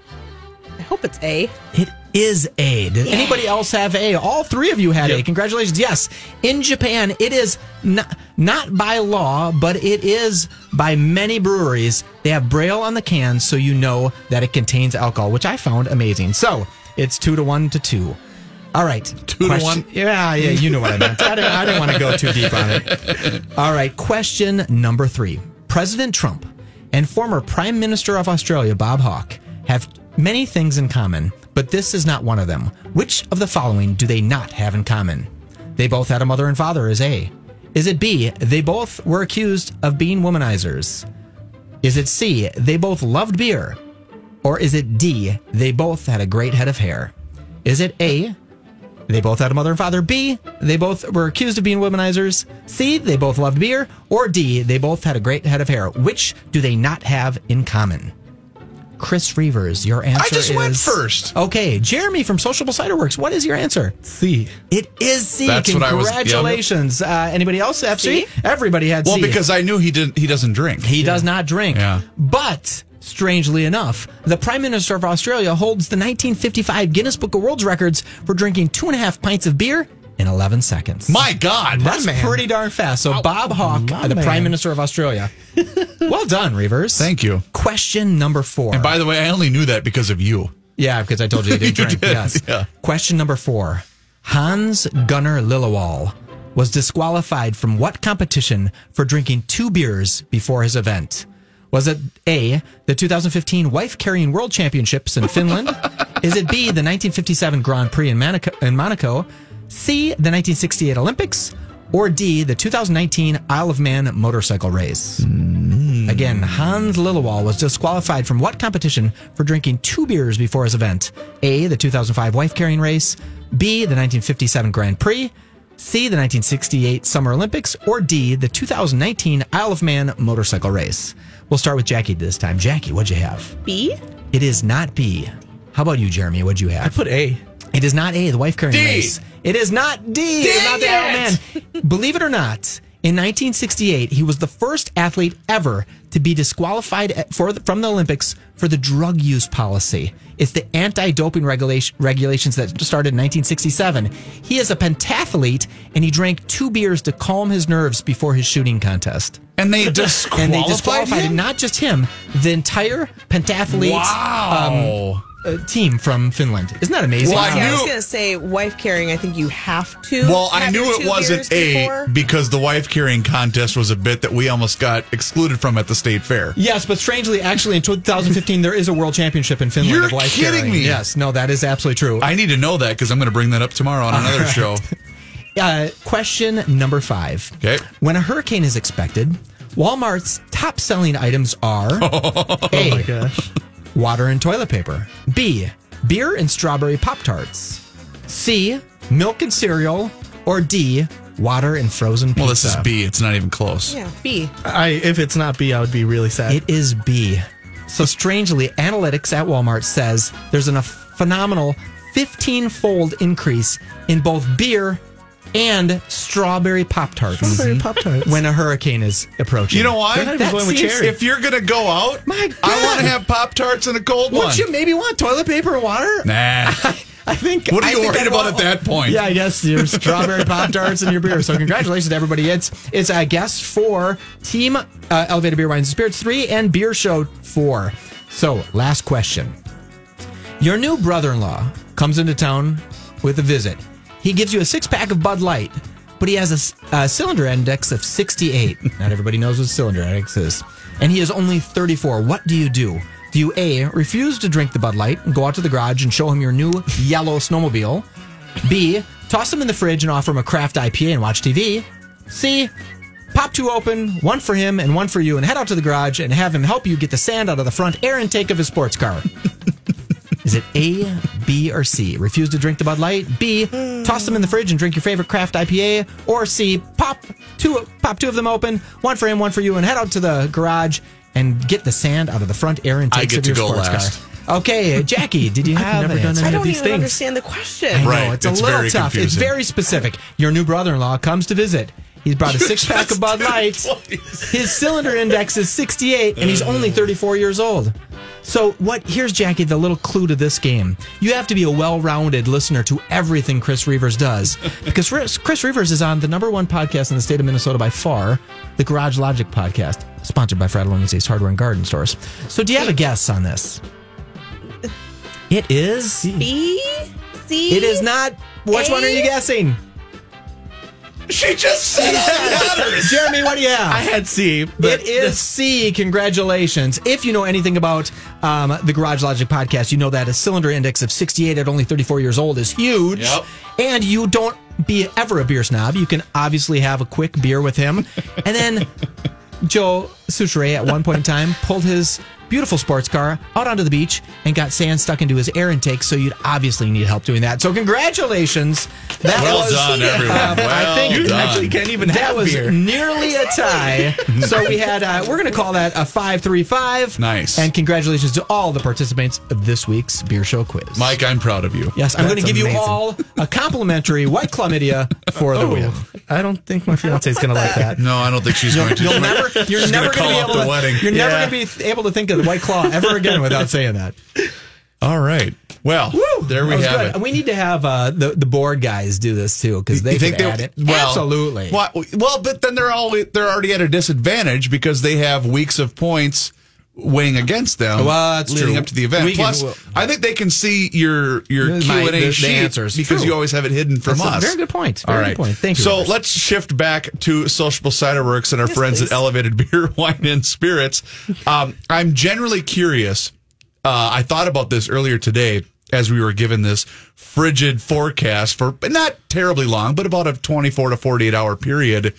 S2: I hope it's A.
S4: It is A. Did anybody else have A? All three of you had A. Congratulations. Yes. In Japan, it is not, not by law, but it is by many breweries. They have Braille on the cans so you know that it contains alcohol, which I found amazing. So it's two to one to two. All right.
S1: Two to one?
S4: Yeah, yeah, you know what I meant. I didn't, I didn't want to go too deep on it. All right. Question number three President Trump and former Prime Minister of Australia, Bob Hawke, have many things in common, but this is not one of them. Which of the following do they not have in common? They both had a mother and father, is A. Is it B? They both were accused of being womanizers. Is it C? They both loved beer. Or is it D? They both had a great head of hair. Is it A? They both had a mother and father. B, they both were accused of being womanizers. C, they both loved beer. Or D, they both had a great head of hair. Which do they not have in common? Chris Reavers, your answer
S1: I just
S4: is...
S1: went first.
S4: Okay, Jeremy from Sociable Cider Werks, what is your answer?
S3: C.
S4: It is C.
S1: That's what I was- yep.
S4: Congratulations. Uh, anybody else have C?
S2: C?
S4: Everybody had
S1: Well,
S4: C.
S1: Well, because I knew he didn't. He doesn't drink.
S4: He does not drink.
S1: Yeah.
S4: But Strangely enough, the Prime Minister of Australia holds the 1955 Guinness Book of World Records for drinking two and a half pints of beer in 11 seconds.
S1: My God.
S4: That's
S3: man.
S4: pretty darn fast. So, Bob Hawke, the
S3: man.
S4: Prime Minister of Australia. well done, Reavers.
S1: Thank you.
S4: Question number four.
S1: And by the way, I only knew that because of you.
S4: Yeah, because I told you you didn't
S1: You
S4: drink.
S1: did,
S4: yes.
S1: yeah.
S4: Question number four. Hans Gunnar Liljenwall was disqualified from what competition for drinking two beers before his event? Was it A, the 2015 Wife Carrying World Championships in Finland? Is it B, the 1957 Grand Prix in Monaco, in Monaco? C, the 1968 Olympics? Or D, the 2019 Isle of Man motorcycle race? Mm. Again, Hans Liljenwall was disqualified from what competition for drinking two beers before his event? A, the 2005 wife carrying race, B, the 1957 Grand Prix, C, the 1968 Summer Olympics, or D, the 2019 Isle of Man motorcycle race. We'll start with Jackie this time. Jackie, what'd you have?
S2: B?
S4: It is not B. How about you, Jeremy? What'd you have?
S3: I put A.
S4: It is not A, the wife carrying
S1: D.
S4: race. It is not D. Is not the Man. Believe it or not, in 1968, he was the first athlete ever to be disqualified for the, from the Olympics for the drug use policy. It's the anti-doping regulation, regulations that started in 1967. He is a pentathlete, and he drank two beers to calm his nerves before his shooting contest.
S1: And they disqualified,
S4: And they disqualified
S1: him?
S4: not just him, the entire pentathlete um,
S1: Wow.
S4: Uh, team from Finland. Isn't that amazing?
S1: Well, I
S2: See, I was going to say wife carrying. I think you have to.
S1: well, I knew it wasn't A
S2: before.
S1: because the wife carrying contest was a bit that we almost got excluded from at the state fair.
S4: Yes, but strangely, actually, in 2015, there is a world championship in Finland
S1: You're
S4: of wife
S1: kidding
S4: carrying.
S1: me.
S4: Yes, no, that is absolutely true.
S1: I need to know that because I'm going to bring that up tomorrow on another
S4: right.
S1: show.
S4: Uh, question number five.
S1: Okay.
S4: When a hurricane is expected, Walmart's top selling items are
S3: Oh
S4: A.
S3: my gosh.
S4: Water and toilet paper. B. Beer and strawberry Pop Tarts. C. Milk and cereal. Or D. Water and frozen pizza.
S1: Well, this is B. It's not even close.
S2: Yeah, B.
S3: I if it's not B, I would be really sad.
S4: It is B. So strangely, analytics at Walmart says there's a phenomenal 15 fold increase in both beer and strawberry Pop Tarts
S3: Strawberry Pop-Tarts.
S4: when a hurricane is approaching.
S1: You know why?
S3: They're not even going with
S1: seems-
S3: cherry.
S1: If you're going to go out,
S4: My
S1: I
S4: God.
S1: want to have Pop Tarts and a cold one.
S4: Wouldn't you maybe want toilet paper and water?
S1: Nah.
S4: I think.
S1: What are
S4: I
S1: you
S4: think
S1: worried
S4: I'd
S1: about
S4: want-
S1: at that point?
S4: Yeah, I guess your strawberry pop tarts and your beer. So congratulations to everybody. It's it's a guest for Team uh, Elevated Beer Wines and Spirits three and Beer Show four. So last question: Your new brother-in-law comes into town with a visit. He gives you a six pack of Bud Light, but he has a cylinder index of 68. Not everybody knows what cylinder index is. And he is only 34. What do you do? Do you A, refuse to drink the Bud Light and go out to the garage and show him your new yellow snowmobile? B, toss him in the fridge and offer him a craft IPA and watch TV? C, pop two open, one for him and one for you, and head out to the garage and have him help you get the sand out of the front air intake of his sports car? Is it A, B, or C? Refuse to drink the Bud Light. B, toss them in the fridge and drink your favorite craft IPA. Or C, pop two, pop two of them open, one for him, one for you, and head out to the garage and get the sand out of the front air intakes
S1: get
S4: of
S1: to
S4: your
S1: go
S4: sports
S1: last.
S4: car. Okay, uh, Jackie, did you have
S3: never
S4: an
S3: done any
S2: I
S3: of
S2: don't
S3: these
S2: even
S3: things.
S2: understand the question.
S4: I know,
S1: Right,
S4: it's a
S1: it's
S4: little
S1: very
S4: tough. It's
S1: confusing.
S4: very specific. Your new brother-in-law comes to visit. He's brought a six pack of Bud Light. His cylinder index is 68, and he's only 34 years old. So, what? Here's Jackie. The little clue to this game: you have to be a well-rounded listener to everything Chris Reavers does, because Chris Chris Reavers is on the number one podcast in the state of Minnesota by far, the Garage Logic podcast, sponsored by Fratallone's Ace Hardware and Garden Stores. So, do you have a guess on this? It is.
S2: B? C?
S4: It is not. Which
S2: A?
S4: one are you guessing?
S1: She just said others.
S4: Jeremy, what do you have?
S3: I had C. But
S4: it is C. Congratulations. If you know anything about um, the Garage Logic podcast, you know that a cylinder index of 68 at only 34 years old is huge.
S1: Yep.
S4: And you don't be ever a beer snob. You can obviously have a quick beer with him. And then Joe Soucheray at one point in time pulled his beautiful sports car out onto the beach and got sand stuck into his air intake. So you'd obviously need help doing that. So congratulations. That
S1: Well
S4: was,
S1: done, everyone.
S4: uh, I think
S3: you
S1: done.
S3: actually can't even
S4: that
S3: have
S4: was
S3: beer.
S4: nearly a tie. so we had, uh, we're going to call that a five three five.
S1: Nice.
S4: And congratulations to all the participants of this week's beer show quiz.
S1: Mike, I'm proud of you.
S4: Yes, I'm going to
S3: That's
S4: give you all a complimentary white chlamydia for the win.
S3: I don't think my fiance is gonna like that.
S1: No, I don't think she's going to.
S4: You'll never, you're
S1: She's
S4: never
S1: gonna
S4: gonna be able
S1: the
S4: to,
S1: wedding.
S4: You're never going to be able to think of the White Claw ever again without saying that.
S1: All right. Well, there we have
S4: good.
S1: it.
S4: And we need to have uh, the the board guys do this too because they think add it.
S1: Well,
S4: Absolutely.
S1: Well, well, but then they're all they're already at a disadvantage because they have weeks of points weighing against them.
S4: Well, that's
S1: leading
S4: true.
S1: up to the event.
S4: We can-
S1: Plus,
S4: well-
S1: I think they can see your your Q and A sheet
S4: answers.
S1: because
S4: True.
S1: you always have it hidden from
S4: That's a
S1: us.
S4: very good point.
S1: All
S4: Very
S1: right.
S4: good point. Thank you,
S1: So
S4: Rivers.
S1: let's shift back to Sociable Cider Werks and our friends
S2: please.
S1: at Elevated Beer, Wine, and Spirits. Um, I'm generally curious. Uh, I thought about this earlier today as we were given this frigid forecast for not terribly long, but about a 24 to 48 hour period.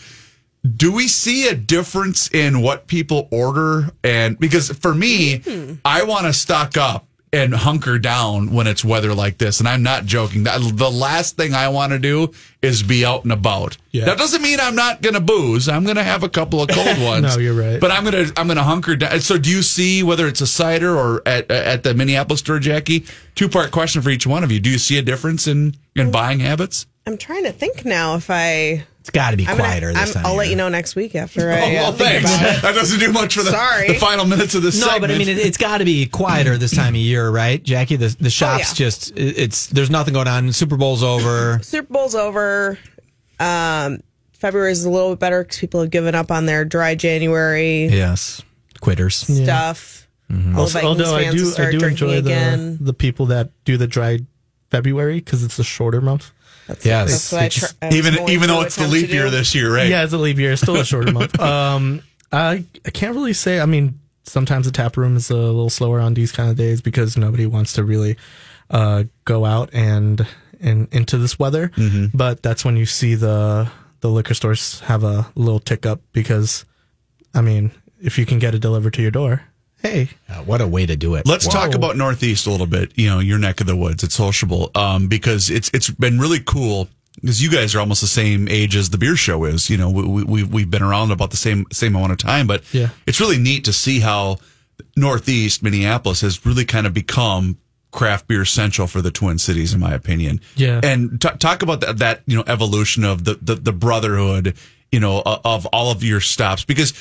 S1: Do we see a difference in what people order? And because for me, hmm. I want to stock up and hunker down when it's weather like this. And I'm not joking. The last thing I want to do is be out and about.
S3: Yeah.
S1: That doesn't mean I'm not going to booze. I'm going to have a couple of cold ones.
S3: No, you're right.
S1: But I'm going to I'm going to hunker down. So do you see whether it's a cider or at at the Minneapolis store, Jackie? Two part question for each one of you. Do you see a difference in in buying habits?
S2: I'm trying to think now if I.
S4: it's got to be
S2: I'm
S4: quieter
S2: gonna,
S4: this
S2: I'm,
S4: time.
S2: I'll
S4: of
S2: let you know next week after I
S1: Oh,
S2: uh,
S1: well,
S2: think
S1: thanks.
S2: about it.
S1: That doesn't do much for the,
S2: Sorry.
S1: the final minutes of this
S4: No,
S1: segment.
S4: but I mean, it, it's got to be quieter this time of year, right, Jackie? The the shops
S2: yeah.
S4: just it's there's nothing going on. Super Bowl's over.
S2: Super Bowl's over. Um, February is a little bit better because people have given up on their dry January
S4: Yes, quitters.
S2: stuff. All the
S3: Also, although I do, I do
S2: drinking
S3: enjoy the
S2: again.
S3: the people that do the dry February because it's a shorter month.
S2: That's,
S4: Yes.
S2: that's what I
S4: It's
S2: I
S1: even even though it's the leap year this year, right?
S3: Yeah, it's a leap year. It's still a shorter month. Um, I I can't really say. I mean, sometimes the tap room is a little slower on these kind of days because nobody wants to really uh, go out and and into this weather. But that's when you see the the liquor stores have a little tick up because, I mean, if you can get it delivered to your door, hey,
S4: Uh, what a way to do it.
S1: Let's
S3: Whoa.
S1: talk about Northeast a little bit. You know, your neck of the woods. It's sociable um, because it's it's been really cool because you guys are almost the same age as the beer show is. You know, we, we we've been around about the same same amount of time, but
S3: Yeah.
S1: it's really neat to see how Northeast Minneapolis has really kind of become craft beer central for the Twin Cities, in my opinion.
S3: Yeah.
S1: and t- talk about that, that you know evolution of the, the the brotherhood, you know, o- of all of your stops because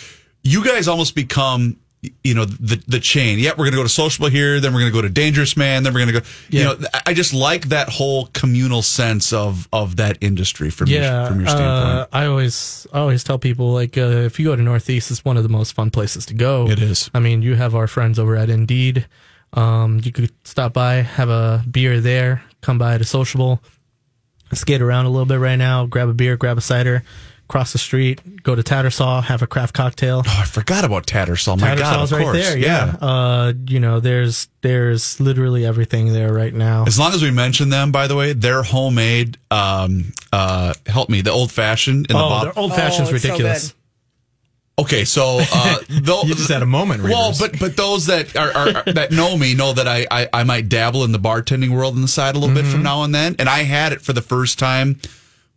S1: you guys almost become you know the the chain. Yeah, we're gonna go to Sociable here, then we're gonna go to Dangerous Man, then we're gonna go. You know, I just like that whole communal sense of of that industry from your,
S3: yeah,
S1: from your
S3: uh,
S1: standpoint.
S3: I always I always tell people like uh, if you go to Northeast, it's one of the most fun places to go.
S1: It is.
S3: I mean, you have our friends over at Indeed. Um, you could stop by, have a beer there, come by to Sociable, skate around a little bit right now, grab a beer, grab a cider, cross the street, go to Tattersall, have a craft cocktail.
S1: Oh, I forgot about Tattersall. My God, of
S3: right
S1: course.
S3: there. Yeah. Uh, you know, there's there's literally everything there right now.
S1: As long as we mention them, by the way, they're homemade. Um, uh, help me, the old fashioned in the
S3: Oh,
S1: bottle.
S3: their old fashioned's
S2: Oh, it's so
S3: ridiculous.
S2: good.
S1: Okay, so uh, those,
S4: You just had a moment,
S1: Well, but but those that are, are, are that know me know that I, I I might dabble in the bartending world on the side a little bit
S3: Mm-hmm.
S1: from now and then, and I had it for the first time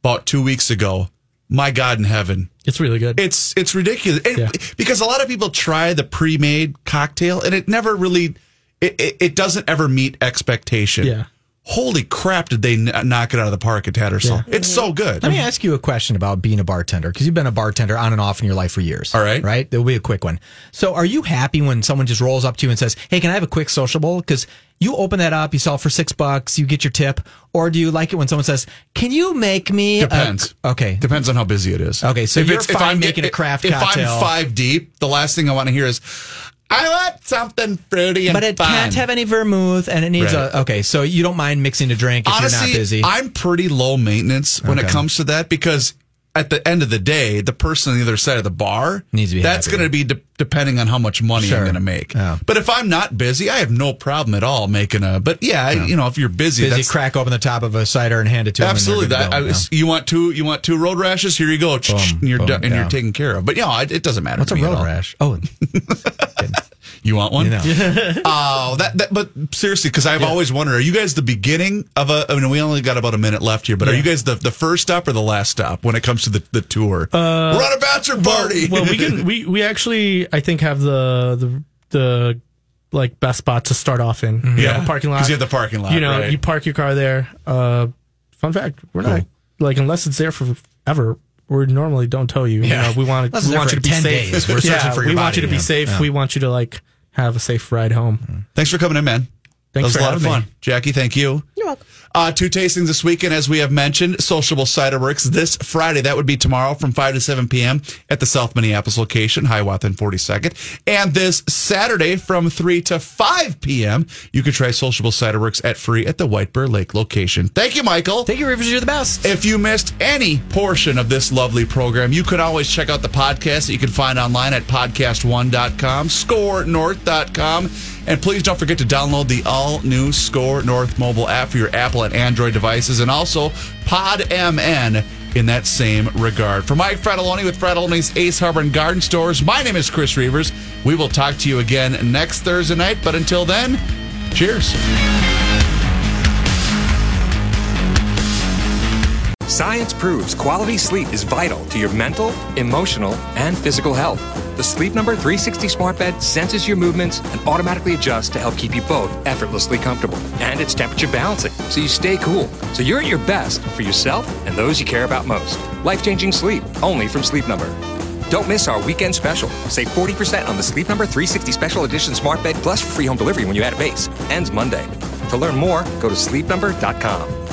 S1: about two weeks ago. My God in heaven,
S3: it's really good.
S1: it's it's ridiculous And-
S3: Yeah.
S1: because a lot of people try the pre-made cocktail and it never really it, it, it doesn't ever meet expectation.
S3: Yeah.
S1: Holy crap! Did they kn- knock it out of the park at Tattersall? It's so good.
S4: Let me ask you a question about being a bartender because you've been a bartender on and off in your life for years.
S1: All right.
S4: Right? There'll be a quick one. So, are you happy when someone just rolls up to you and says, Hey, can I have a quick sociable? Because you open that up, you sell it for six bucks, you get your tip. Or do you like it when someone says, Can you make me
S1: Depends.
S4: a. Okay.
S1: Depends on how busy it is.
S4: Okay, so you're fine making a
S1: if-
S4: craft
S1: if
S4: cocktail.
S1: I'm five deep, the last thing I want to hear is, "I want something fruity and
S4: But it
S1: fun."
S4: can't have any vermouth and it needs
S1: Right.
S4: a. Okay, so you don't mind mixing a drink if
S1: Honestly,
S4: you're not busy.
S1: I'm pretty low maintenance when it comes to that because at the end of the day, the person on the other side of the bar
S4: Needs to be
S1: That's going to be de- depending on how much money
S4: Sure.
S1: I'm going to make.
S4: Yeah.
S1: But if I'm not busy, I have no problem at all making a. But yeah, I- you know, if you're busy,
S4: busy, crack open the top of a cider and hand it to
S1: Absolutely. That I you want two? You want two road rashes? Here you go. and you're
S4: boom,
S1: done, and
S4: yeah.
S1: you're taken care of. But yeah, it, it doesn't matter.
S4: What's
S1: to
S4: a
S1: me at
S4: road rash? Oh,
S1: You want one?
S4: you know.
S1: Oh, that, that. But seriously, because I've always wondered: Are you guys the beginning of a? I mean, we only got about a minute left here, but are you guys the, the first stop or the last stop when it comes to the, the tour?
S3: Uh,
S1: We're on a bachelor party.
S3: well, we can we we actually I think have the the the like best spot to start off in. You
S1: Yeah.
S3: parking lot.
S1: 'Cause you have the parking lot,
S3: You know,
S1: right.
S3: you park your car there. Uh, fun fact: we're not like unless it's there for ever. we normally don't tell you.
S4: Yeah.
S3: You know, we want we want you to be
S4: 10
S3: safe.
S4: days. We're searching for your
S3: we want you to be safe.
S4: Yeah.
S3: We want you to like have a safe ride home.
S1: Thanks for coming in, man.
S3: Thanks
S1: that was
S3: for
S1: a lot of fun.
S3: me.
S1: Jackie, thank you.
S2: You're welcome.
S1: Uh, two tastings this weekend, as we have mentioned. Sociable Cider Werks this Friday. That would be tomorrow from 5 to 7 p.m. at the South Minneapolis location, Hiawatha and 42nd. And this Saturday from 3 to 5 p.m., you can try Sociable Cider Werks at free at the White Bear Lake location. Thank you, Michael.
S4: Thank you, Rivers. You're the best.
S1: If you missed any portion of this lovely program, you can always check out the podcast that you can find online at podcast1.com, scorenorth.com, and please don't forget to download the all new Score North mobile app for your Apple and Android devices, and also PodMN in that same regard. For Mike Fratallone with Fratallone's Ace Hardware and Garden Stores, my name is Chris Reavers. We will talk to you again next Thursday night, but until then, cheers.
S5: Science proves quality sleep is vital to your mental, emotional, and physical health. The Sleep Number 360 smart bed senses your movements and automatically adjusts to help keep you both effortlessly comfortable. And it's temperature balancing, so you stay cool. So you're at your best for yourself and those you care about most. Life changing sleep, only from Sleep Number. Don't miss our weekend special. Save 40% on the Sleep Number 360 Special Edition Smart Bed plus free home delivery when you add a base. Ends Monday. To learn more, go to sleepnumber.com.